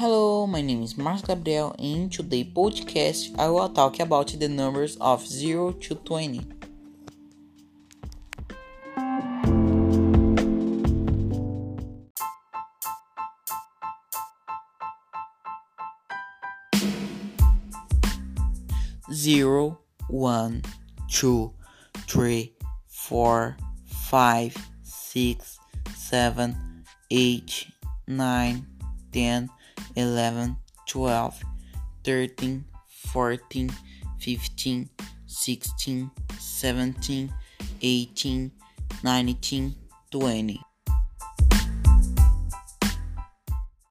Hello, my name is Marcos Gabriel. In today's podcast, I will talk about the numbers of 0 to 20. Zero, one, two, three, four, five, six, seven, eight, nine, ten. 11, 12, 13, 14, 15, 16, 17, 18, 19, 20.